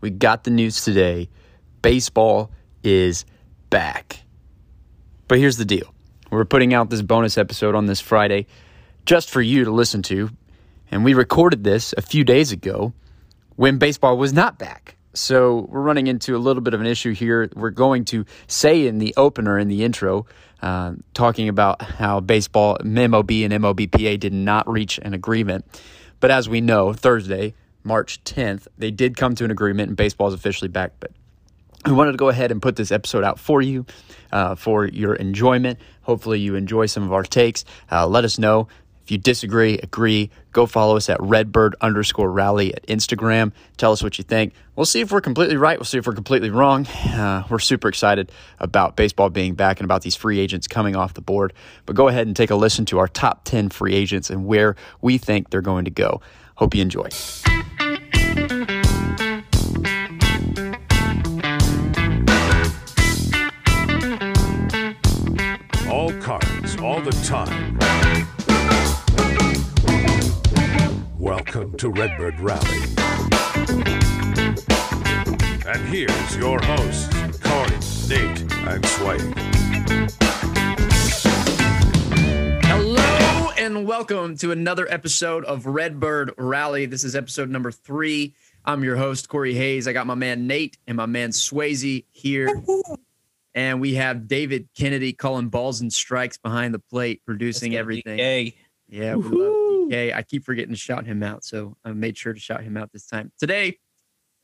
we got the news today. Baseball is back. But here's the deal we're putting out this bonus episode on this Friday just for you to listen to. And we recorded this a few days ago when baseball was not back. So we're running into a little bit of an issue here. We're going to say in the opener, in the intro, uh, talking about how baseball, MLB and MLBPA did not reach an agreement. But as we know, Thursday, March 10th, they did come to an agreement and baseball is officially back. But we wanted to go ahead and put this episode out for you, uh, for your enjoyment. Hopefully, you enjoy some of our takes. Uh, let us know if you disagree, agree. Go follow us at Redbird underscore Rally at Instagram. Tell us what you think. We'll see if we're completely right. We'll see if we're completely wrong. Uh, we're super excited about baseball being back and about these free agents coming off the board. But go ahead and take a listen to our top 10 free agents and where we think they're going to go. Hope you enjoy. The time. Welcome to Redbird Rally. And here's your hosts, Corey, Nate, and Sway. Hello and welcome to another episode of Redbird Rally. This is episode number three. I'm your host, Corey Hayes. I got my man Nate and my man Swayze here. And we have David Kennedy calling balls and strikes behind the plate, producing everything. DK. Yeah, we love DK. I keep forgetting to shout him out, so I made sure to shout him out this time. Today,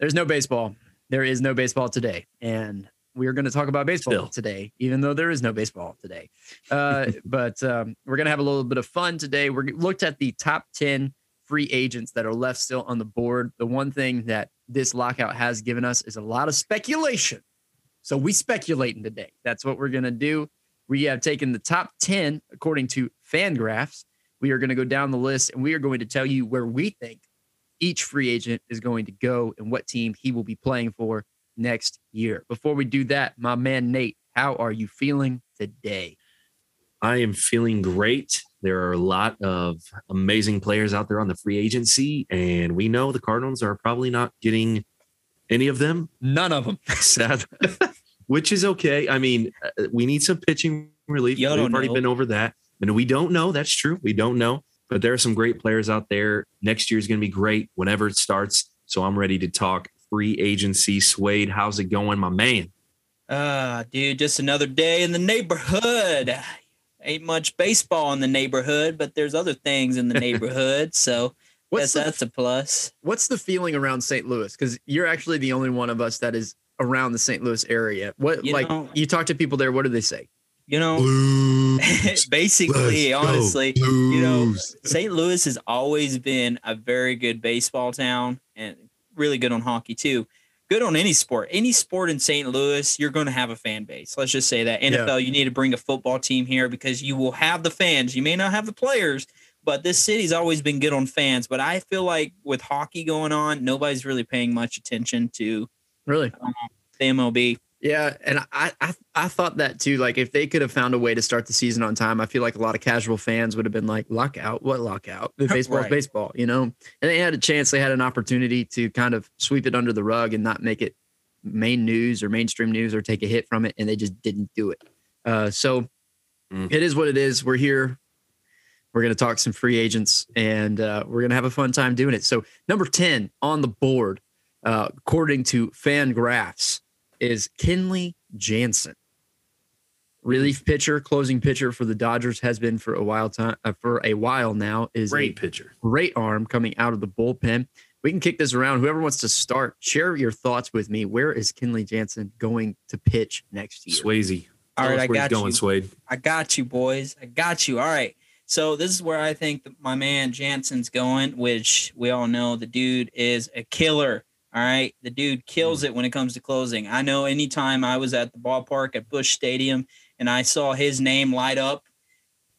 there's no baseball. There is no baseball today, and we are going to talk about baseball Still. today, even though there is no baseball today. Uh, but um, we're going to have a little bit of fun today. We looked at the top ten free agents that are left still on the board. The one thing that this lockout has given us is a lot of speculation. So we speculating today. That's what we're going to do. We have taken the top 10 according to Fangraphs. We are going to go down the list and we are going to tell you where we think each free agent is going to go and what team he will be playing for next year. Before we do that, my man Nate, how are you feeling today? I am feeling great. There are a lot of amazing players out there on the free agency, and we know the Cardinals are probably not getting any of them. None of them. Sad, which is okay. I mean, uh, we need some pitching relief. We've already know. been over that, and we don't know. That's true. We don't know, but there are some great players out there. Next year is going to be great whenever it starts. So I'm ready to talk free agency. Swayde, how's it going, my man? Ah, dude, just another day in the neighborhood. Ain't much baseball in the neighborhood, but there's other things in the neighborhood. So What's yes, the, that's a plus. what's the feeling around St. Louis? Because you're actually the only one of us that is around the St. Louis area. What You like know- you talk to people there? What do they say? You know, basically, honestly, you know, St. Louis has always been a very good baseball town and really good on hockey too. Good on any sport. Any sport in St. Louis, you're going to have a fan base. Let's just say that. NFL, you need to bring a football team here because you will have the fans. You may not have the players, but this city's always been good on fans. But I feel like with hockey going on, nobody's really paying much attention to Really? the MLB. Yeah, and I, I I thought that too. Like if they could have found a way to start the season on time, I feel like a lot of casual fans would have been like, "Lockout? What lockout? The baseball's Right. baseball," you know. And they had a chance. They had an opportunity to kind of sweep it under the rug and not make it main news or mainstream news or take a hit from it, and they just didn't do it. Uh, so Mm. it is what it is. We're here. We're going to talk some free agents, and uh, we're going to have a fun time doing it. So number ten on the board, uh, according to fan graphs, is Kenley Jansen. Relief pitcher, closing pitcher for the Dodgers has been for a while time uh, for a while now. Is Great a pitcher. great arm coming out of the bullpen. We can kick this around. Whoever wants to start, share your thoughts with me. Where is Kenley Jansen going to pitch next year? Swayze. All Tell right, us I where he's got going, you. Swayde. I got you, boys. I got you. All right. So this is where I think that my man Jansen's going, which we all know the dude is a killer. All right. The dude kills it when it comes to closing. I know anytime I was at the ballpark at Busch Stadium and I saw his name light up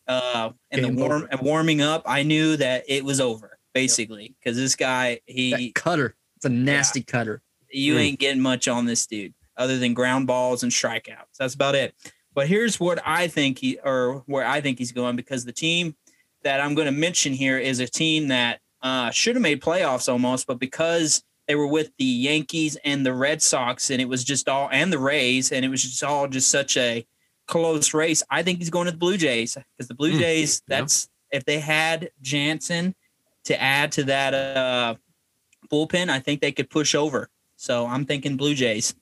uh and the warm over. warming up, I knew that it was over, basically. Because this guy, he That cutter. It's a nasty cutter. you Mm. ain't getting much on this dude other than ground balls and strikeouts. That's about it. But here's what I think he or where I think he's going because the team that I'm going to mention here is a team that uh, should have made playoffs almost, but because they were with the Yankees and the Red Sox, and it was just all and the Rays, and it was just all just such a close race. I think he's going to the Blue Jays because the Blue Hmm, Jays. yeah. That's if they had Jansen to add to that uh, bullpen, I think they could push over. So I'm thinking Blue Jays.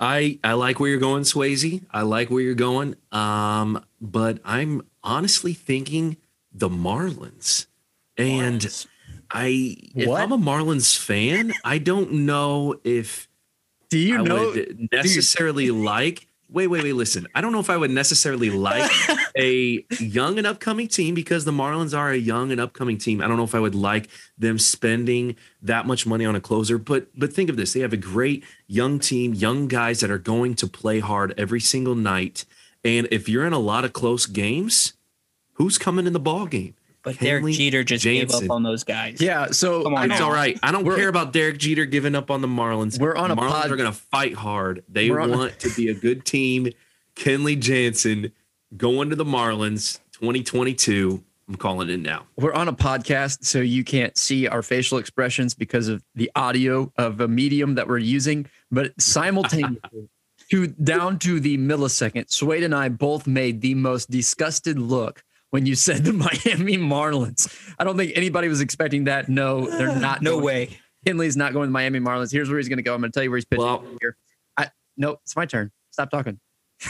I I like where you're going, Swayze. I like where you're going. Um, but I'm honestly thinking the Marlins. And. I if What? I'm a Marlins fan, I don't know if Do you I know? would necessarily like wait, wait, wait, listen. I don't know if I would necessarily like a young and upcoming team because the Marlins are a young and upcoming team. I don't know if I would like them spending that much money on a closer, but but think of this. They have a great young team, young guys that are going to play hard every single night. And if you're in a lot of close games, who's coming in the ball game? But Derek Jeter just gave up on those guys. yeah. So Come on I now. It's all right. I don't We're- care about Derek Jeter giving up on the Marlins. We're on a Marlins pod- are going to fight hard. They We're on a- want to be a good team. Kenley Jansen going to the Marlins 2022. I'm calling it now. we're on a podcast, so you can't see our facial expressions because of the audio of a medium that we're using, but simultaneously. To down to the millisecond, Swayde and I both made the most disgusted look when you said the Miami Marlins. I don't think anybody was expecting that. No, they're not. No going- way. Kenley's not going to Miami Marlins. Here's where he's going to go. I'm going to tell you where he's pitching Well- here. I no, it's my turn. Stop talking.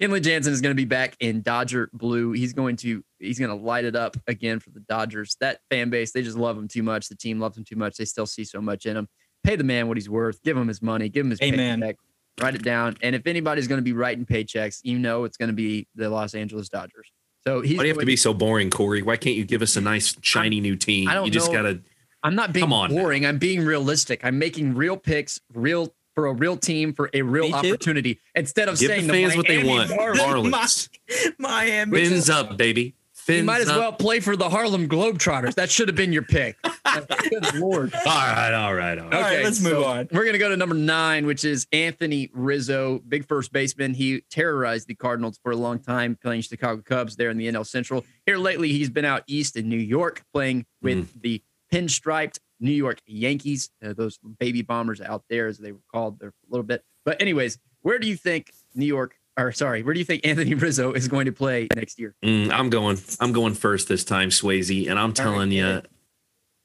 Kenley Jansen is going to be back in Dodger blue. He's going to he's going to light it up again for the Dodgers. That fan base, they just love him too much. The team loves him too much. They still see so much in him. Pay the man what he's worth. Give him his money. Give him his Amen. paycheck. Write it down. And if anybody's going to be writing paychecks, you know it's going to be the Los Angeles Dodgers. So he's. Why do you have to going- be so boring, Corey? Why can't you give us a nice, shiny new team? I don't you just know. got to. I'm not being Come on now. boring. I'm being realistic. I'm making real picks, real for a real team for a real Me too. opportunity. Instead of Give saying the fans what they want. Marlins. Marlins. Miami. Fins up, baby. Fins You might as up. well play for the Harlem Globetrotters. That should have been your pick. Good lord. All right, all right, all right. All right, let's move on. We're going to go to number nine, which is Anthony Rizzo, big first baseman. He terrorized the Cardinals for a long time, playing Chicago Cubs there in the NL Central. Here lately, he's been out east in New York, playing with the pinstriped New York Yankees, uh, those baby bombers out there, as they were called there for a little bit. But, anyways, where do you think New York, or sorry, where do you think Anthony Rizzo is going to play next year? Mm, I'm going. I'm going first this time, Swayze, and I'm telling get you.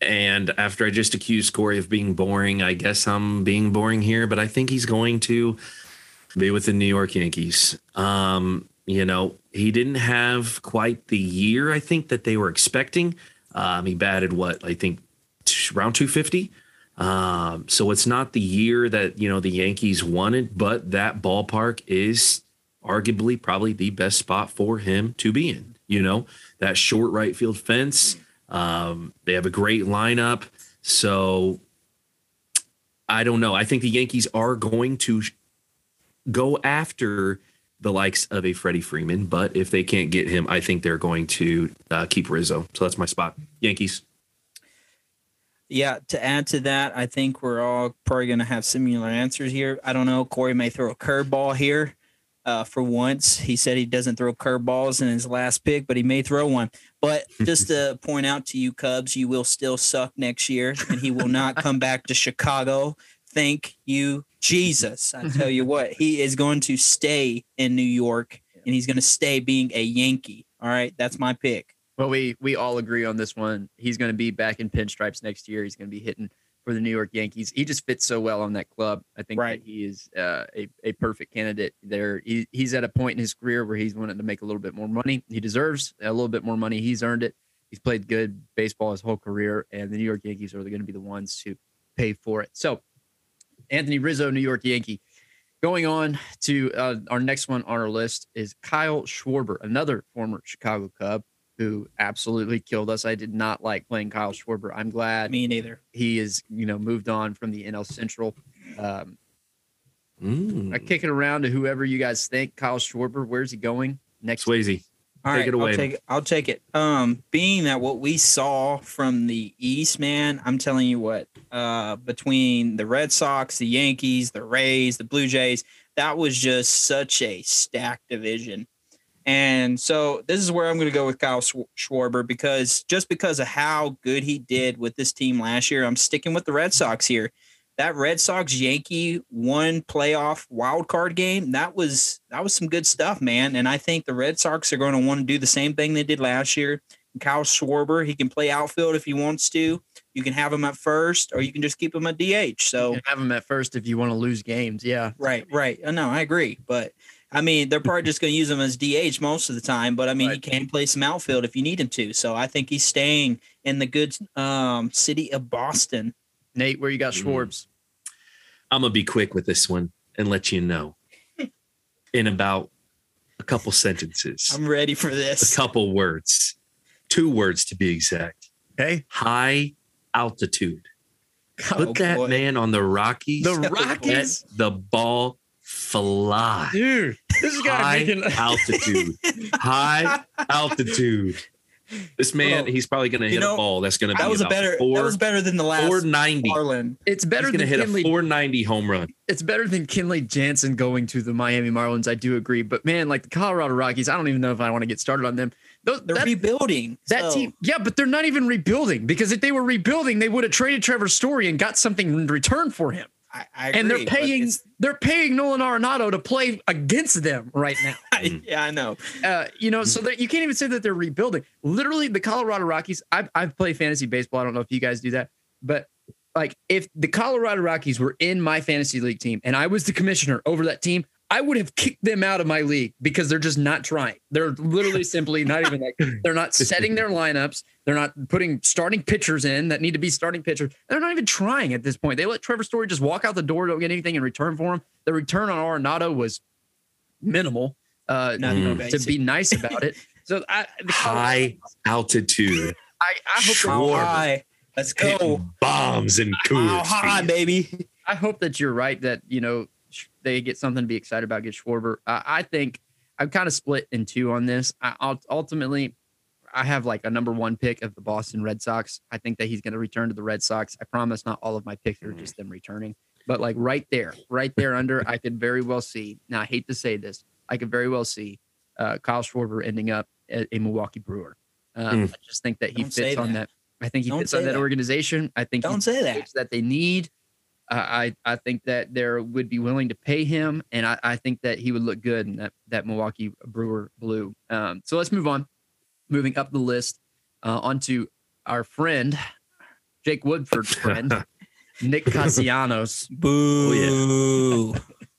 And after I just accused Corey of being boring, I guess I'm being boring here. But I think he's going to be with the New York Yankees. Um, you know, he didn't have quite the year I think that they were expecting. Um, he batted what I think around 250. Um, so it's not the year that you know the Yankees wanted, but that ballpark is arguably probably the best spot for him to be in. You know, that short right field fence. Um, they have a great lineup. So I don't know. I think the Yankees are going to go after the likes of a Freddie Freeman, but if they can't get him, I think they're going to uh, keep Rizzo. So that's my spot. Yankees. Yeah, to add to that, I think we're all probably going to have similar answers here. I don't know. Corey may throw a curveball here. Uh, for once, he said he doesn't throw curveballs in his last pick, but he may throw one. But just to point out to you, Cubs, you will still suck next year, and he will not come back to Chicago. Thank you, Jesus. I tell you what, he is going to stay in New York, and he's going to stay being a Yankee. All right, that's my pick. Well, we we all agree on this one. He's going to be back in pinstripes next year. He's going to be hitting for the New York Yankees. He just fits so well on that club. I think Right. that he is uh, a a perfect candidate there. He, he's at a point in his career where he's wanting to make a little bit more money. He deserves a little bit more money. He's earned it. He's played good baseball his whole career, and the New York Yankees are going to be the ones to pay for it. So, Anthony Rizzo, New York Yankee. Going on to uh, our next one on our list is Kyle Schwarber, another former Chicago Cub who absolutely killed us. I did not like playing Kyle Schwarber. I'm glad Me neither. he is, you know, moved on from the NL Central. Um, Mm. I kick it around to whoever you guys think. Kyle Schwarber, where's he going next? Swayze. All Take right, it away. I'll take it. I'll take it. Um, being that what we saw from the East, man, I'm telling you what. Uh, between the Red Sox, the Yankees, the Rays, the Blue Jays, that was just such a stacked division. And so this is where I'm going to go with Kyle Schwarber because just because of how good he did with this team last year, I'm sticking with the Red Sox here. That Red Sox Yankee one playoff wild card game, that was that was some good stuff, man. And I think the Red Sox are going to want to do the same thing they did last year. Kyle Schwarber, he can play outfield if he wants to. You can have him at first, or you can just keep him at DH. So have him at first if you want to lose games. Yeah, right, right. Uh, no, I agree, but I mean, they're probably just going to use him as DH most of the time, but I mean, right. he can play some outfield if you need him to. So I think he's staying in the good um, city of Boston. Nate, where you got mm. Schwarbs? I'm going to be quick with this one and let you know in about a couple sentences. I'm ready for this. A couple words, two words to be exact. Okay. High altitude. Put oh, that boy. man on the Rockies. The Rockies. the ball fly. Dude, this is high making... altitude. high altitude. This man, he's probably going to hit know, a ball that's going to be that was a better four, that was better than the last 490. Marlin. It's better he's than hit Kenley, a 490 home run. It's better than Kenley Jansen going to the Miami Marlins. I do agree, but man, like the Colorado Rockies, I don't even know if I want to get started on them. Those, they're that, rebuilding. That so. team, yeah, but they're not even rebuilding because if they were rebuilding, they would have traded Trevor Story and got something in return for him. I, I and they're paying they're paying Nolan Arenado to play against them right now. yeah, I know. Uh, you know, so that you can't even say that they're rebuilding. Literally, the Colorado Rockies. I've I've played fantasy baseball. I don't know if you guys do that, but like if the Colorado Rockies were in my fantasy league team and I was the commissioner over that team, I would have kicked them out of my league because they're just not trying. They're literally simply not even like they're not setting their lineups. They're not putting starting pitchers in that need to be starting pitchers. They're not even trying at this point. They let Trevor Story just walk out the door, don't get anything in return for him. The return on Arenado was minimal. Uh, mm. to be nice about it. So I, high altitude. I, I hope How high. Let's go. Bombs and cool. How high, baby. I hope that you're right. That you know they get something to be excited about. Get Schwarber. I, I think I'm kind of split in two on this. I ultimately I have like a number one pick of the Boston Red Sox. I think that he's going to return to the Red Sox. I promise not all of my picks are mm-hmm. just them returning, but like right there, right there under, I could very well see. Now I hate to say this, I could very well see uh, Kyle Schwarber ending up a, a Milwaukee Brewer. Um, mm. I just think that he Don't fits on that. that. I think he Don't fits on that, that, organization. I think Don't say that that they need. I I think that there would be willing to pay him, and I, I think that he would look good in that that Milwaukee Brewer blue. Um, so let's move on. Moving up the list uh, onto our friend Jake Woodford's friend Nick Castellanos. Boo. Oh,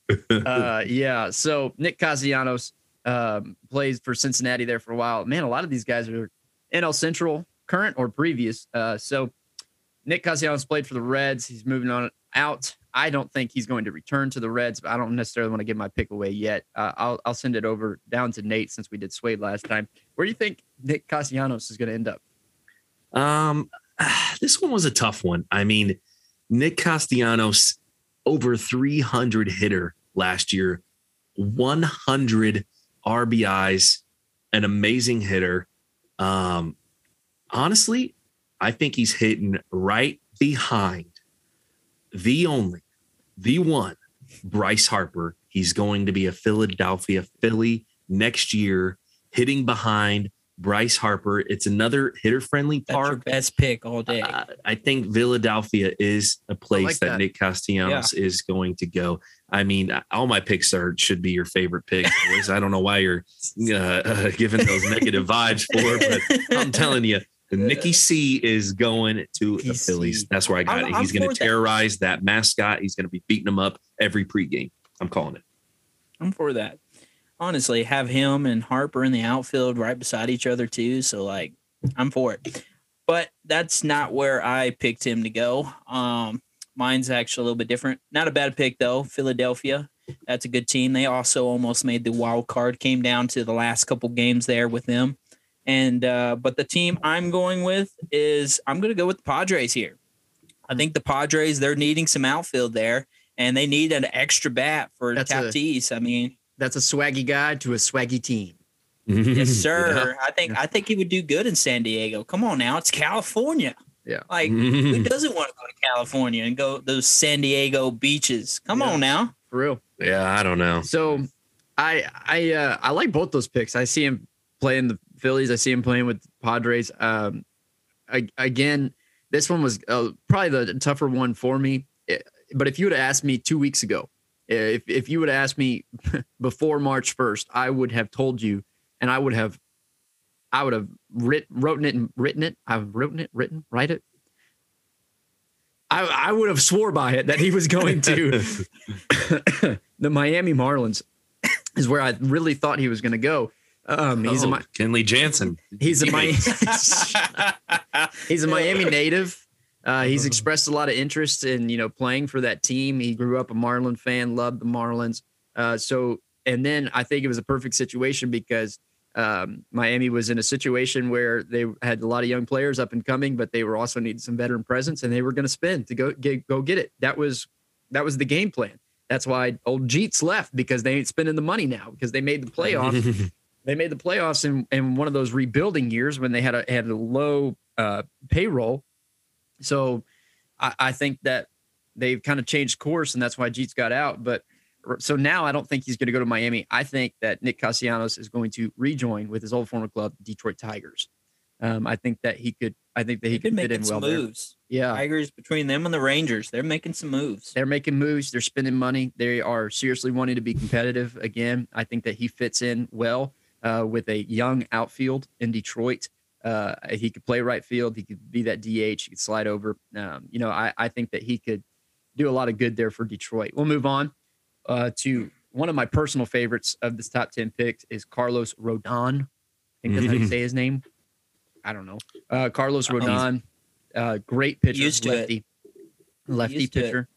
yeah. uh, yeah. So Nick Castellanos um, plays for Cincinnati there for a while. Man, a lot of these guys are NL Central, current or previous. Uh, so Nick Castellanos played for the Reds. He's moving on out. I don't think he's going to return to the Reds, but I don't necessarily want to give my pick away yet. Uh, I'll I'll send it over down to Nate since we did Swayde last time. Where do you think Nick Castellanos is going to end up? Um, this one was a tough one. I mean, Nick Castellanos over 300 hitter last year, 100 RBIs, an amazing hitter. Um, honestly, I think he's hitting right behind the only, the one, Bryce Harper. He's going to be a Philadelphia Philly next year, hitting behind Bryce Harper. It's another hitter friendly park. best pick all day. Uh, I think Philadelphia is a place like that. that. Nick Castellanos yeah. is going to go. I mean, all my picks are should be your favorite picks, boys. I don't know why you're uh, uh, giving those negative vibes for, but I'm telling you, Nicky C is going to the Phillies. That's where I got I'm, it. He's going to terrorize that. that mascot. He's going to be beating them up every pregame. I'm calling it. I'm for that. Honestly, have him and Harper in the outfield right beside each other too. So like, I'm for it. But that's not where I picked him to go. Um, mine's actually a little bit different. Not a bad pick though. Philadelphia. That's a good team. They also almost made the wild card. Came down to the last couple games there with them. And uh, but the team I'm going with is I'm going to go with the Padres here. I think the Padres they're needing some outfield there, and they need an extra bat for that's Tatis. A, I mean, that's a swaggy guy to a swaggy team. yes, sir. Yeah. I think I think he would do good in San Diego. Come on now, it's California. Yeah. Like who doesn't want to go to California and go those San Diego beaches? Come yeah. on now. For real. Yeah, I don't know. So I I uh, I like both those picks. I see him playing the Phillies. I see him playing with Padres. Um, I, again, this one was uh, probably the tougher one for me. Eh, but if you would have asked me two weeks ago, eh, if if you would have asked me before March first, I would have told you, and I would have, I would have writ, written it and written it. I've written it, written, write it. I, I would have swore by it that he was going to the Miami Marlins is where I really thought he was going to go. Um, he's oh, a Kenley Jansen. He's a Miami. he's a Miami native. Uh, he's expressed a lot of interest in you know playing for that team. He grew up a Marlin fan, loved the Marlins. Uh, so and then I think it was a perfect situation because um, Miami was in a situation where they had a lot of young players up and coming, but they were also needing some veteran presence, and they were going to spend to go get, go get it. That was that was the game plan. That's why old Jeets left because they ain't spending the money now because they made the playoffs. they made the playoffs in, in one of those rebuilding years when they had a had a low uh, payroll. So I, I think that they've kind of changed course, and that's why Jeets got out. But so now I don't think he's going to go to Miami. I think that Nick Castellanos is going to rejoin with his old former club, Detroit Tigers. Um, I think that he could. I think that he could fit in well moves. There. Yeah, Tigers between them and the Rangers, they're making some moves. They're making moves. They're spending money. They are seriously wanting to be competitive again. I think that he fits in well uh, with a young outfield in Detroit. Uh, he could play right field. He could be that DH. He could slide over. Um, you know, I, I think that he could do a lot of good there for Detroit. We'll move on uh, to one of my personal favorites of this top 10 picks is Carlos Rodon. I think that's how you say his name. I don't know. Uh, Carlos Rodon, uh, great pitcher, lefty, lefty pitcher.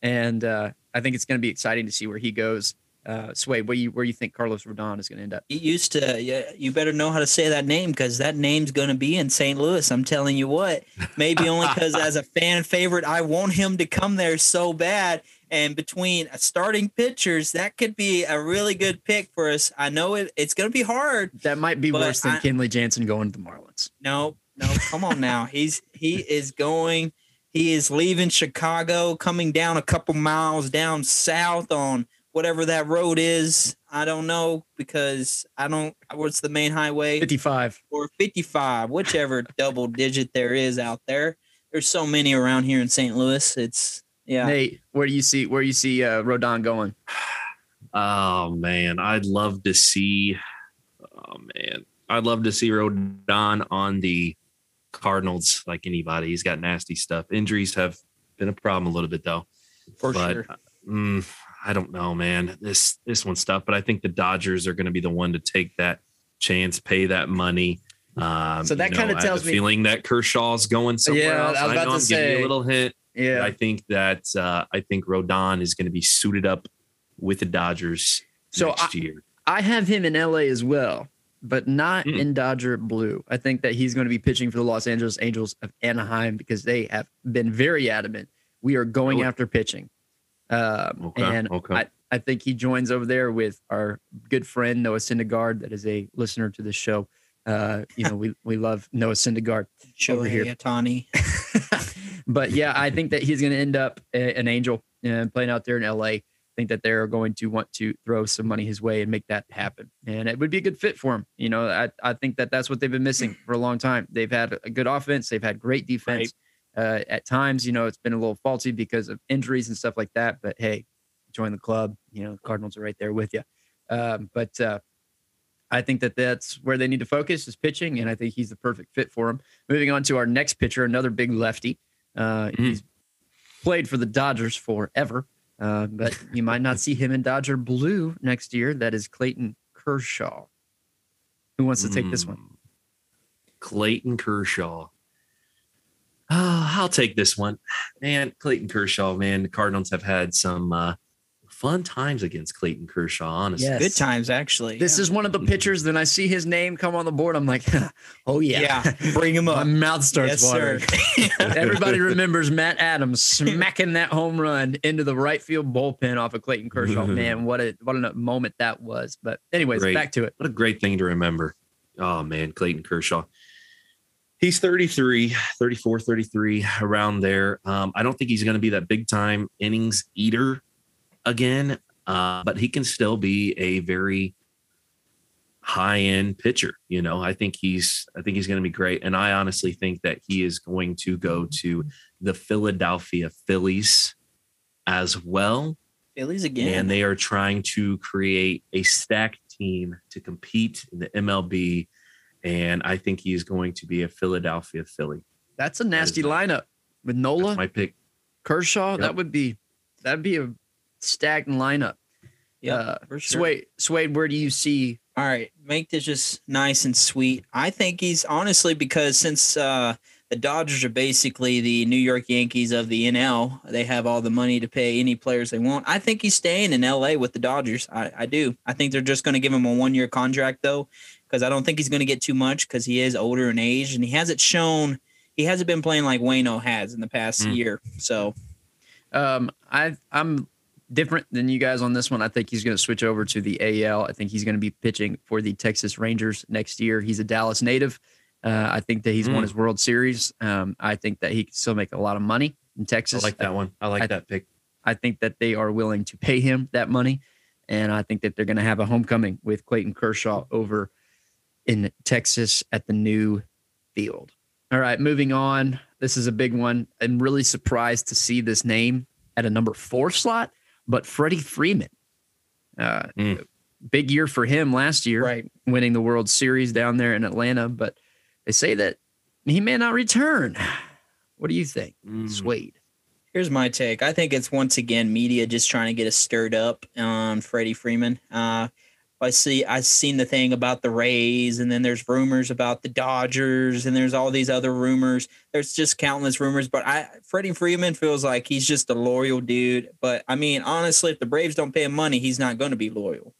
And uh, I think it's going to be exciting to see where he goes. Uh, Sway, where you where you think Carlos Rodon is going to end up? He used to. Yeah, you better know how to say that name because that name's going to be in St. Louis. I'm telling you what. Maybe only because as a fan favorite, I want him to come there so bad. And between starting pitchers, that could be a really good pick for us. I know it, it's going to be hard. That might be worse than I, Kenley Jansen going to the Marlins. No, no, come on now. He's he is going. He is leaving Chicago, coming down a couple miles down south on whatever that road is. I don't know because I don't. What's the main highway? Fifty-five or fifty-five, whichever double digit there is out there. There's so many around here in St. Louis. It's yeah. Nate, where do you see where you see uh, Rodon going? Oh man, I'd love to see. Oh man, I'd love to see Rodon on the Cardinals like anybody. He's got nasty stuff. Injuries have been a problem a little bit though. For but, sure. Mm, I don't know, man. This this one's tough, but I think the Dodgers are going to be the one to take that chance, pay that money. Um, so that kind of tells me feeling that Kershaw's going somewhere yeah, else. I, was about I know to I'm say, giving you a little hint. Yeah, I think that uh, I think Rodon is going to be suited up with the Dodgers so next I, year. I have him in LA as well, but not mm. in Dodger blue. I think that he's going to be pitching for the Los Angeles Angels of Anaheim because they have been very adamant. We are going oh. after pitching. Um, okay, and okay. I, I think he joins over there with our good friend Noah Syndergaard, that is a listener to the show. Uh, you know, we we love Noah Syndergaard over here, Tani. but yeah, I think that he's going to end up a, an angel and playing out there in LA. I think that they're going to want to throw some money his way and make that happen, and it would be a good fit for him. You know, I I think that that's what they've been missing for a long time. They've had a good offense, they've had great defense. Right. Uh, at times, you know, it's been a little faulty because of injuries and stuff like that. But hey, join the club. You know, the Cardinals are right there with you. Um, but uh, I think that that's where they need to focus is pitching, and I think he's the perfect fit for him. Moving on to our next pitcher, another big lefty. Uh, mm-hmm. He's played for the Dodgers forever, uh, but you might not see him in Dodger blue next year. That is Clayton Kershaw. Who wants to take mm. this one? Hmm. Clayton Kershaw. Oh, I'll take this one. Man, Clayton Kershaw, man, the Cardinals have had some uh, fun times against Clayton Kershaw, honestly. Yes. Good times, actually. This yeah. is one of the pitchers. Then I see his name come on the board. I'm like, oh, yeah. Yeah, bring him up. My mouth starts yes, watering. Everybody remembers Matt Adams smacking that home run into the right field bullpen off of Clayton Kershaw. man, what a what a moment that was. But, anyways, great. back to it. What a great thing to remember. Oh, man, Clayton Kershaw he's 33 34 33 around there um, i don't think he's going to be that big time innings eater again uh, but he can still be a very high end pitcher. You know, I think he's I think he's going to be great, and I honestly think that he is going to go to the Philadelphia Phillies as well. Phillies again. And they are trying to create a stacked team to compete in the MLB. And I think he's going to be a Philadelphia Philly. That's a nasty my- lineup with Nola, That's my pick. Kershaw. Yep. That would be that'd be a stacked lineup. yeah, uh, for sure. Swayde, Swayde, where do you see? All right, make this just nice and sweet. I think he's honestly because since uh, the Dodgers are basically the New York Yankees of the NL, they have all the money to pay any players they want. I think he's staying in LA with the Dodgers. I, I do. I think they're just going to give him a one year contract though, because I don't think he's going to get too much because he is older in age and he hasn't shown. He hasn't been playing like Waino has in the past Mm. year. So Um, I I'm different than you guys on this one. I think he's going to switch over to the AL. I think he's going to be pitching for the Texas Rangers next year. He's a Dallas native. Uh, I think that he's won Mm. his World Series. Um, I think that he can still make a lot of money in I Texas. like that one. I like I- that pick. I think that they are willing to pay him that money. And I think that they're going to have a homecoming with Clayton Kershaw over in Texas at the new field. All right, moving on. This is a big one. I'm really surprised to see this name at a number four slot, but Freddie Freeman. Uh, Mm. Big year for him last year, right. winning the World Series down there in Atlanta. But they say that he may not return. What do you think, Mm. Swayde? Here's my take. I think it's once again media just trying to get us stirred up on Freddie Freeman. Uh, I see. I've seen the thing about the Rays, and then there's rumors about the Dodgers, and there's all these other rumors. There's just countless rumors, but I Freddie Freeman feels like he's just a loyal dude. But I mean, honestly, if the Braves don't pay him money, he's not going to be loyal.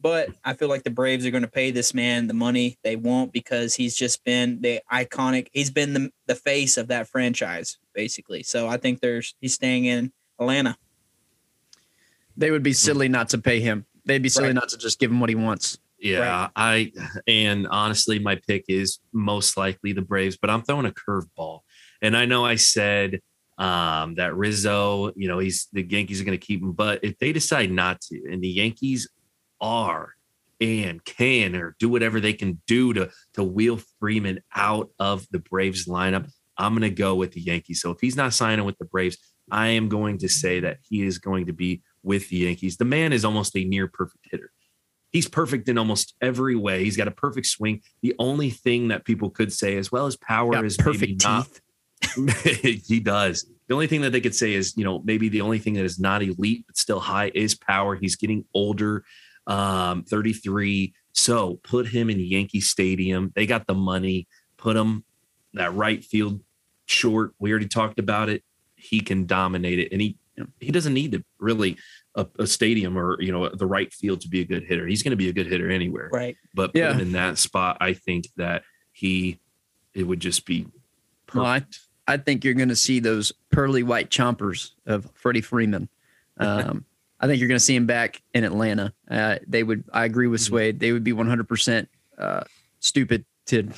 But I feel like the Braves are going to pay this man the money they want because he's just been the iconic. He's been the the face of that franchise basically. So I think there's he's staying in Atlanta. They would be silly not to pay him. They'd be silly Right. not to just give him what he wants. Yeah, I and honestly, my pick is most likely the Braves, but I'm throwing a curveball. And I know I said um, that Rizzo, you know, he's the Yankees are going to keep him, but if they decide not to, and the Yankees are and can or do whatever they can do to to wheel Freeman out of the Braves lineup, I'm going to go with the Yankees. So if he's not signing with the Braves, I am going to say that he is going to be with the Yankees. The man is almost a near perfect hitter he's perfect in almost every way. He's got a perfect swing. The only thing that people could say, as well as power, Got is perfect not. teeth. he does. The only thing that they could say is, you know, maybe the only thing that is not elite but still high is power. He's getting older, um, 33. So put him in Yankee Stadium. They got the money. Put him that right field short. We already talked about it. He can dominate it, and he he doesn't need to really a, a stadium or you know the right field to be a good hitter. He's going to be a good hitter anywhere. Right. But put Yeah. him in that spot, I think that he it would just be perfect. Well, I, I think you're going to see those pearly white chompers of Freddie Freeman. Um, I think you're going to see him back in Atlanta. Uh, they would. I agree with Mm-hmm. Swayde. They would be 100 percent uh, stupid to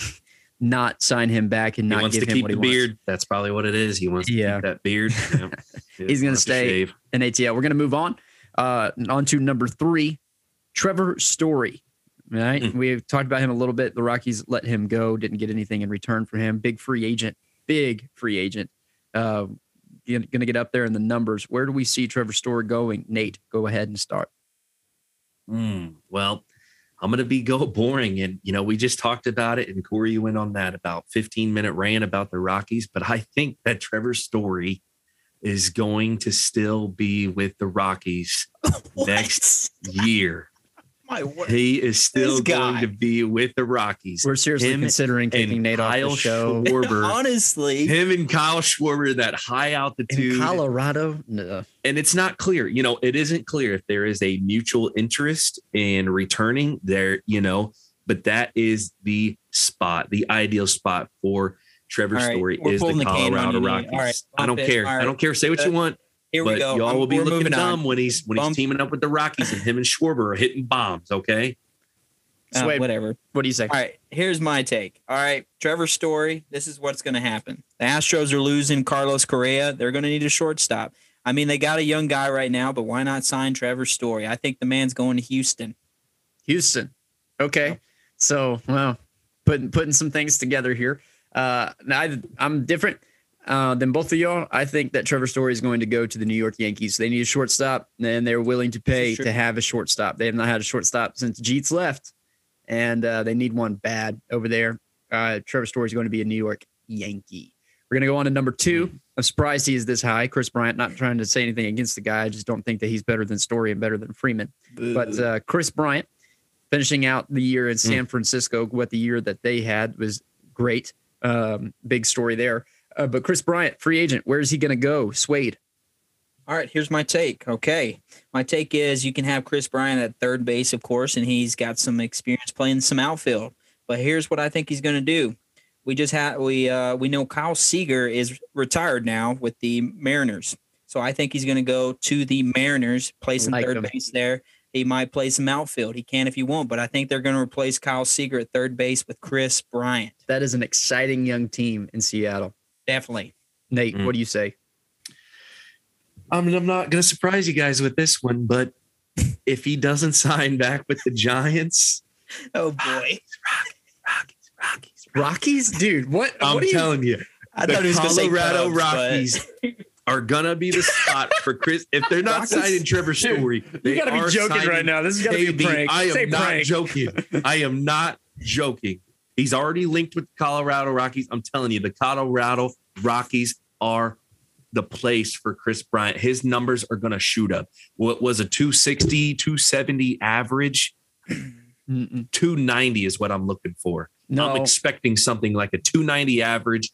not sign him back and he not wants give to him keep what the he wants. beard. That's probably what it is. He wants to Yeah. keep that beard. Yeah. He's gonna stay- in ATL. We're going to move on. Uh, on to number three, Trevor Story. Right, Mm. We've talked about him a little bit. The Rockies let him go, didn't get anything in return for him. Big free agent, big free agent. Uh, going to get up there in the numbers. Where do we see Trevor Story going? Nate, go ahead and start. Mm, well, I'm going to be go boring. And, you know, we just talked about it, and Corey, you went on that about 15 minute rant about the Rockies. But I think that Trevor's Story is going to still be with the Rockies next year. My word. He is still going to be with the Rockies. We're seriously Him considering taking and Nate off Kyle the show. Schwarber. Honestly, Him and Kyle Schwarber, that high altitude In altitude. Colorado? No. and it's not clear you know it isn't clear if there is a mutual interest in returning there you know but that is the spot the ideal spot for trevor All right, story we're is the pulling the colorado rockies All right, i don't it. care All i don't care say what you uh, want here we but go. y'all I'm- will be looking moving dumb on. when he's when he's teaming up with the rockies and him and schwarber are hitting bombs okay Uh, Sway, whatever. what do you say? All right, here's my take. All right, Trevor Story. This is what's going to happen. The Astros are losing Carlos Correa. They're going to need a shortstop. I mean, they got a young guy right now, but why not sign Trevor Story? I think the man's going to Houston. Houston. Okay. So, well, putting putting some things together here. Uh, I, I'm different uh, than both of y'all. I think that Trevor Story is going to go to the New York Yankees. They need a shortstop, and they're willing to pay to have a shortstop. They have not had a shortstop since Jeets left, and uh, they need one bad over there. Uh, Trevor Story is going to be a New York Yankee. We're going to go on to number two. I'm surprised he is this high. Kris Bryant, not trying to say anything against the guy. I just don't think that he's better than Story and better than Freeman. But uh, Kris Bryant, finishing out the year in San Francisco, what the year that they had was great. Um, big story there. Uh, but Kris Bryant, free agent, where is he going to go? Swayde. All right, here's my take. Okay. My take is you can have Kris Bryant at third base, of course, and he's got some experience playing some outfield. But here's what I think he's going to do. We just had we uh we know Kyle Seager is retired now with the Mariners. So I think he's going to go to the Mariners, play some Like third him. base there. He might play some outfield. He can if he won't, but I think they're going to replace Kyle Seager at third base with Kris Bryant. That is an exciting young team in Seattle. Definitely. Nate, Mm. what do you say? I mean, I'm not going to surprise you guys with this one, but if he doesn't sign back with the Giants, Oh boy. Rockies, Rockies, Rockies, dude. What? I'm what are you? telling you, I the thought he was going to say Colorado Cubs, but- Rockies are gonna be the spot for Kris. If they're not Rockies? signing Trevor Story, You they got to be joking right now. This is got to be a KB. prank. I am Say not prank. joking. I am not joking. He's already linked with the Colorado Rockies. I'm telling you, the Colorado Rockies are the place for Kris Bryant. His numbers are going to shoot up. What was a 260, 270 average? Mm-mm. 290 is what I'm looking for. No, I'm expecting something like a 290 average,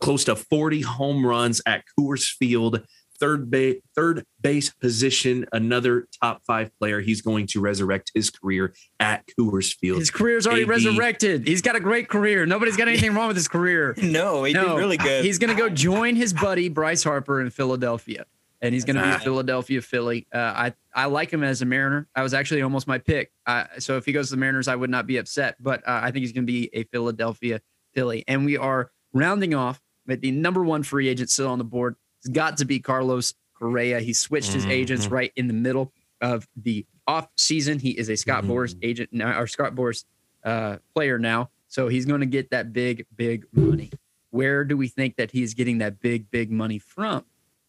close to 40 home runs at Coors Field. Third base, third base position, another top five player. He's going to resurrect his career at Coors Field. his career's already AB. resurrected. He's got a great career. Nobody's got anything wrong with his career. No, he did really good. He's going to go join his buddy Bryce Harper in Philadelphia, and he's going to be a Right. Philadelphia Philly. Uh, I I like him as a Mariner. I was actually almost my pick. Uh, so if he goes to the Mariners, I would not be upset. But uh, I think he's going to be a Philadelphia Philly, and we are rounding off with the number one free agent still on the board. It's got to be Carlos Correa. He switched his agents Mhm. right in the middle of the off season. He is a Scott Mhm. Boras agent now, or Scott Boras uh, player now. So he's going to get that big, big money. Where do we think that he's getting that big, big money from?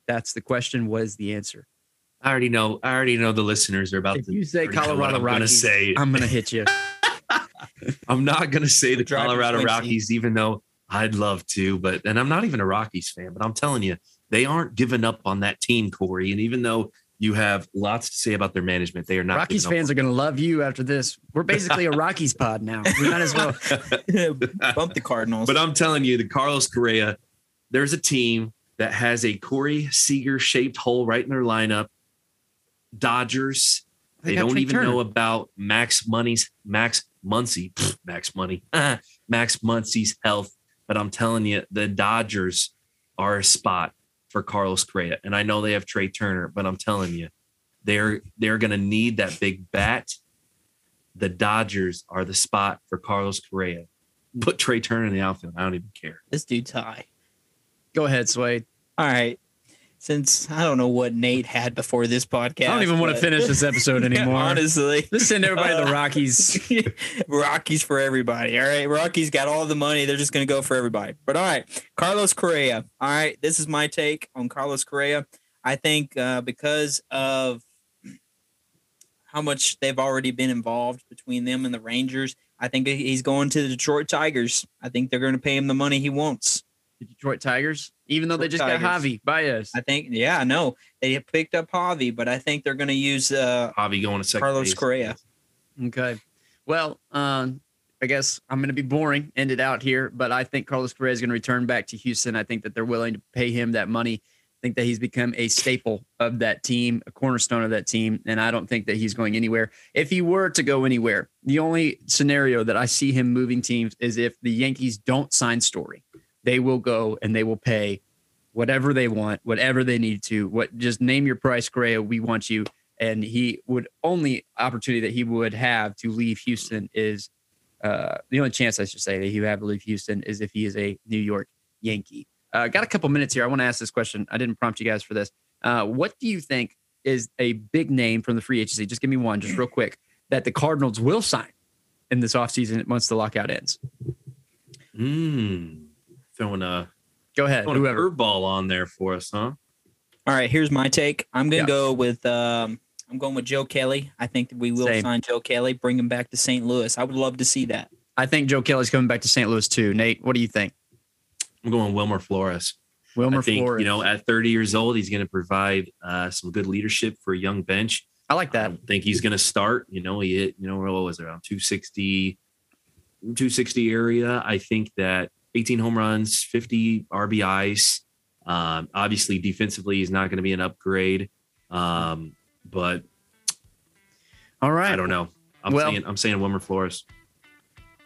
That's the question. Was the answer? I already know. I already know the listeners are about If to. you say Colorado I'm gonna Rockies, say. I'm going to hit you. I'm not going to say the Drive Colorado Rockies, even though I'd love to. But and I'm not even a Rockies fan, but I'm telling you, they aren't giving up on that team, Corey. And even though you have lots to say about their management, they are not. Rockies giving up fans are going to love you after this. We're basically a Rockies pod now. We might as well. Bump the Cardinals. But I'm telling you, the Carlos Correa, there's a team that has a Corey Seager shaped hole right in their lineup. Dodgers. They, got don't even Turner. know about Max Money's Max Muncy, pfft, Max Money, Max Muncy's health. But I'm telling you, the Dodgers are a spot for Carlos Correa, and I know they have Trea Turner, but I'm telling you, they're they're going to need that big bat. The Dodgers are the spot for Carlos Correa. Put Trea Turner in the outfield. I don't even care. this dude's high. Go ahead, Sway. All right. Since I don't know what Nate had before this podcast. I don't even want to finish this episode anymore. Honestly. Let's send everybody to the Rockies. Rockies for everybody. All right. Rockies got all the money. They're just going to go for everybody. But all right. Carlos Correa. All right. This is my take on Carlos Correa. I think uh, because of how much they've already been involved between them and the Rangers, I think he's going to the Detroit Tigers. I think they're going to pay him the money he wants. The Detroit Tigers, even though they just Detroit got Tigers. Javi Baez. I think, yeah, I know they picked up Javi, but I think they're going to use uh, Javi going to second Carlos base. Correa. Okay. Well, um, I guess I'm going to be boring, end it out here, but I think Carlos Correa is going to return back to Houston. I think that they're willing to pay him that money. I think that he's become a staple of that team, a cornerstone of that team, and I don't think that he's going anywhere. If he were to go anywhere, the only scenario that I see him moving teams is if the Yankees don't sign Story. They will go and they will pay whatever they want, whatever they need to. What just name your price, Gray. We want you and he would only opportunity that he would have to leave Houston is uh, the only chance I should say that he would have to leave Houston is if he is a New York Yankee. Uh, got a couple minutes here. I want to ask this question. I didn't prompt you guys for this. Uh, what do you think is a big name from the free agency? Just give me one, just real quick, that the Cardinals will sign in this offseason once the lockout ends. Mm, throwing a Go ahead, throwing a whoever. curveball on there for us, huh? All right, here's my take. I'm gonna Yeah. go with um, I'm going with Joe Kelly. I think that we will Same. sign Joe Kelly, bring him back to St. Louis. I would love to see that. I think Joe Kelly's coming back to St. Louis too. Nate, what do you think? I'm going Wilmer Flores. Wilmer I think Flores. you know at 30 years old, he's going to provide uh, some good leadership for a young bench. I like that. don't think he's going to start. You know, he hit, you know, what was it, around 260, 260 area. I think that 18 home runs, 50 RBIs. Um, obviously, defensively, he's not going to be an upgrade. Um, but All right. I don't know. I'm Well- saying I'm saying Wilmer Flores.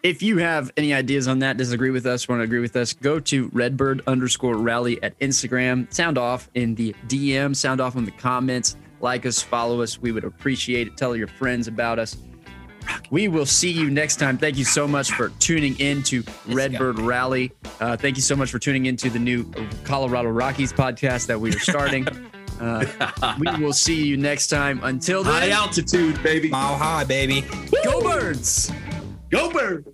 If you have any ideas on that, disagree with us, want to agree with us, go to redbird underscore rally at Instagram. Sound off in the DM, sound off in the comments. Like us, follow us. We would appreciate it. Tell your friends about us. We will see you next time. Thank you so much for tuning in to Redbird Rally. Uh, thank you so much for tuning into the new Colorado Rockies podcast that we are starting. uh, we will see you next time. Until then, High altitude, baby. Mile high, baby. go birds! Go bird.